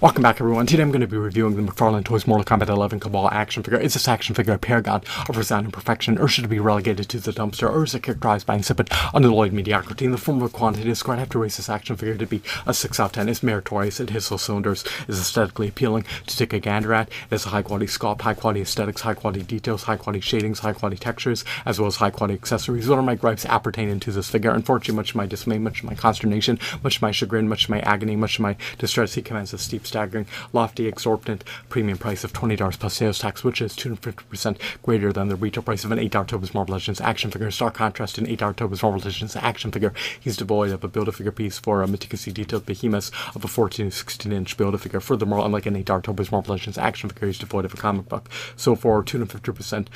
Welcome back everyone. Today I'm going to be reviewing the McFarlane Toys Mortal Kombat 11 Kabal action figure. Is this action figure a paragon of resounding perfection, or should it be relegated to the dumpster, or is it characterized by insipid, unalloyed mediocrity in the form of a quantity score? I have to raise this action figure to be a 6 out of 10. It's meritorious, it hits those cylinders, is aesthetically appealing to take a gander at. It has a high quality sculpt, high quality aesthetics, high quality details, high quality shadings, high quality textures, as well as high quality accessories. What are my gripes appertaining to this figure? Unfortunately, much to my dismay, much to my consternation, much to my chagrin, much to my agony, much to my distress, he commands a steep staggering lofty, exorbitant premium price of $20 plus sales tax, which is 250% greater than the retail price of an 8 Tobas Marvel Legends action figure. Stark contrast in 8 Tobas Marvel Legends action figure. He's devoid of a Build-A-Figure piece for a meticulously detailed behemoth of a 14 to 16 inch Build-A-Figure. Furthermore, unlike an 8 Tobas Marvel Legends action figure, he's devoid of a comic book. So for 250%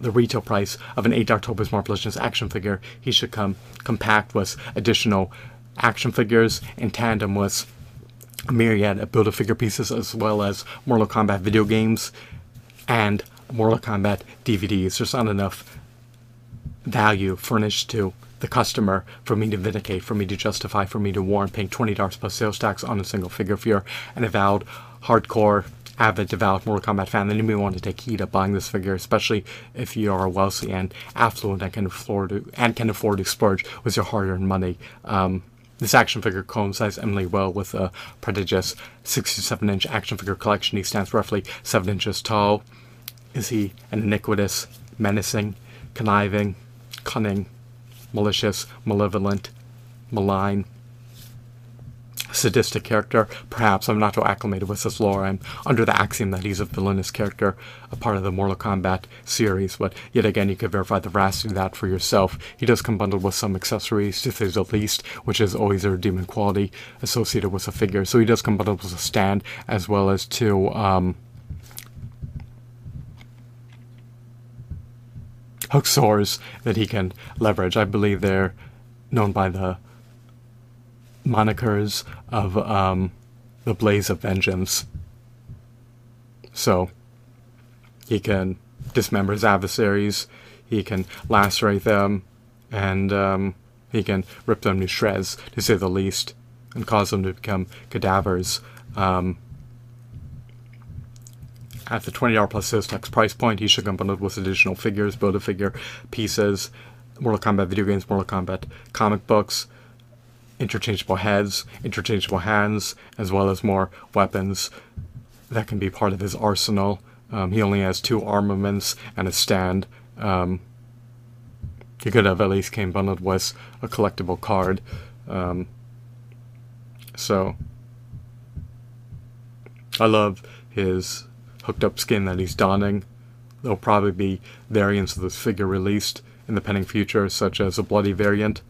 the retail price of an 8 Tobas Marvel Legends action figure, he should come compact with additional action figures in tandem with a myriad of Build-A-Figure pieces as well as Mortal Kombat video games and Mortal Kombat DVDs. There's not enough value furnished to the customer for me to vindicate, for me to justify, for me to warrant paying $20 plus sales tax on a single figure. If you're an avowed, hardcore, avid, devout Mortal Kombat fan, then you may want to take heed of buying this figure, especially if you are wealthy and affluent and can afford to, and can afford to splurge with your hard-earned money. Um, this action figure coincides eminently well with a prodigious 67 inch action figure collection. He stands roughly 7 inches tall. Is he an iniquitous, menacing, conniving, cunning, malicious, malevolent, malign, sadistic character. Perhaps I'm not so acclimated with this lore. I'm under the axiom that he's a villainous character, a part of the Mortal Kombat series, but yet again, you could verify the veracity of that for yourself. He does come bundled with some accessories, to say the least, which is always a redeeming quality associated with a figure. So he does come bundled with a stand, as well as two, um, hook swords that he can leverage. I believe they're known by the monikers of um, the Blaze of Vengeance. So he can dismember his adversaries, he can lacerate them, and um, he can rip them to shreds, to say the least, and cause them to become cadavers. Um, at the $20 plus sales tax price point, he should come bundled with additional figures, Build-A-Figure pieces, Mortal Kombat video games, Mortal Kombat comic books, interchangeable heads, interchangeable hands, as well as more weapons that can be part of his arsenal. Um, he only has two armaments and a stand. Um, he could have at least came bundled with a collectible card. Um, so, I love his hooked up skin that he's donning. There'll probably be variants of this figure released in the pending future, such as a bloody variant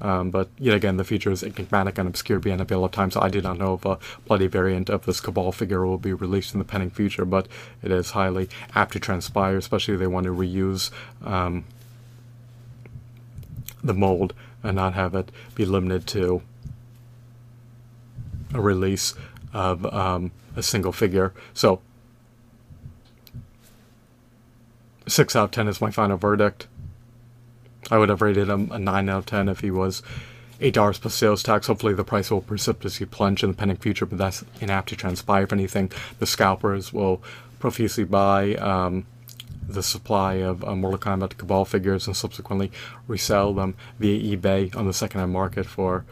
um, but yet again, the feature is enigmatic and obscure beyond a veil of time, so I do not know if a bloody variant of this Kabal figure will be released in the pending future, but it is highly apt to transpire, especially if they want to reuse um, the mold and not have it be limited to a release of um, a single figure. So, 6 out of 10 is my final verdict. I would have rated him a 9 out of 10 if he was $8 plus sales tax. Hopefully the price will precipitously plunge in the pending future, but that's inapt to transpire. If anything, the scalpers will profusely buy um, the supply of uh, Mortal Kombat Kabal figures and subsequently resell them via eBay on the second-hand market for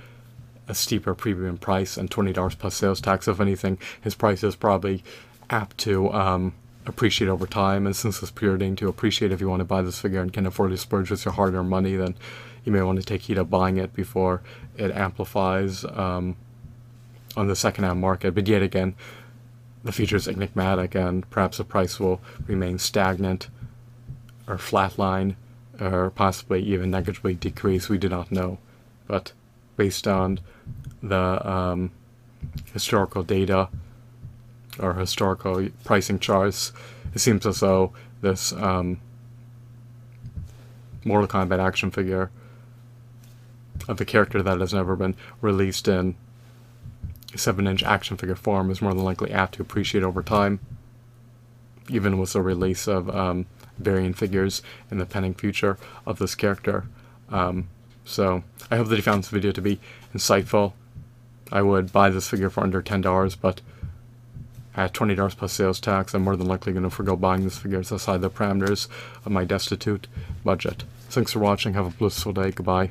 a steeper premium price and $20 plus sales tax. If anything, his price is probably apt to um, appreciate over time. And since it's preordained to appreciate if you want to buy this figure and can afford to splurge with your hard-earned money, then you may want to take heed of buying it before it amplifies um, on the second-hand market. But yet again, the feature is enigmatic, and perhaps the price will remain stagnant or flatline or possibly even negatively decrease. We do not know. But based on the um, historical data, or historical pricing charts, it seems as though this um, Mortal Kombat action figure of a character that has never been released in 7-inch action figure form is more than likely apt to appreciate over time, even with the release of um, variant figures in the pending future of this character. Um, so I hope that you found this video to be insightful I would buy this figure for under $10, but at $20 plus sales tax, I'm more than likely going to forego buying this figure outside the parameters of my destitute budget. Thanks for watching. Have a blissful day. Goodbye.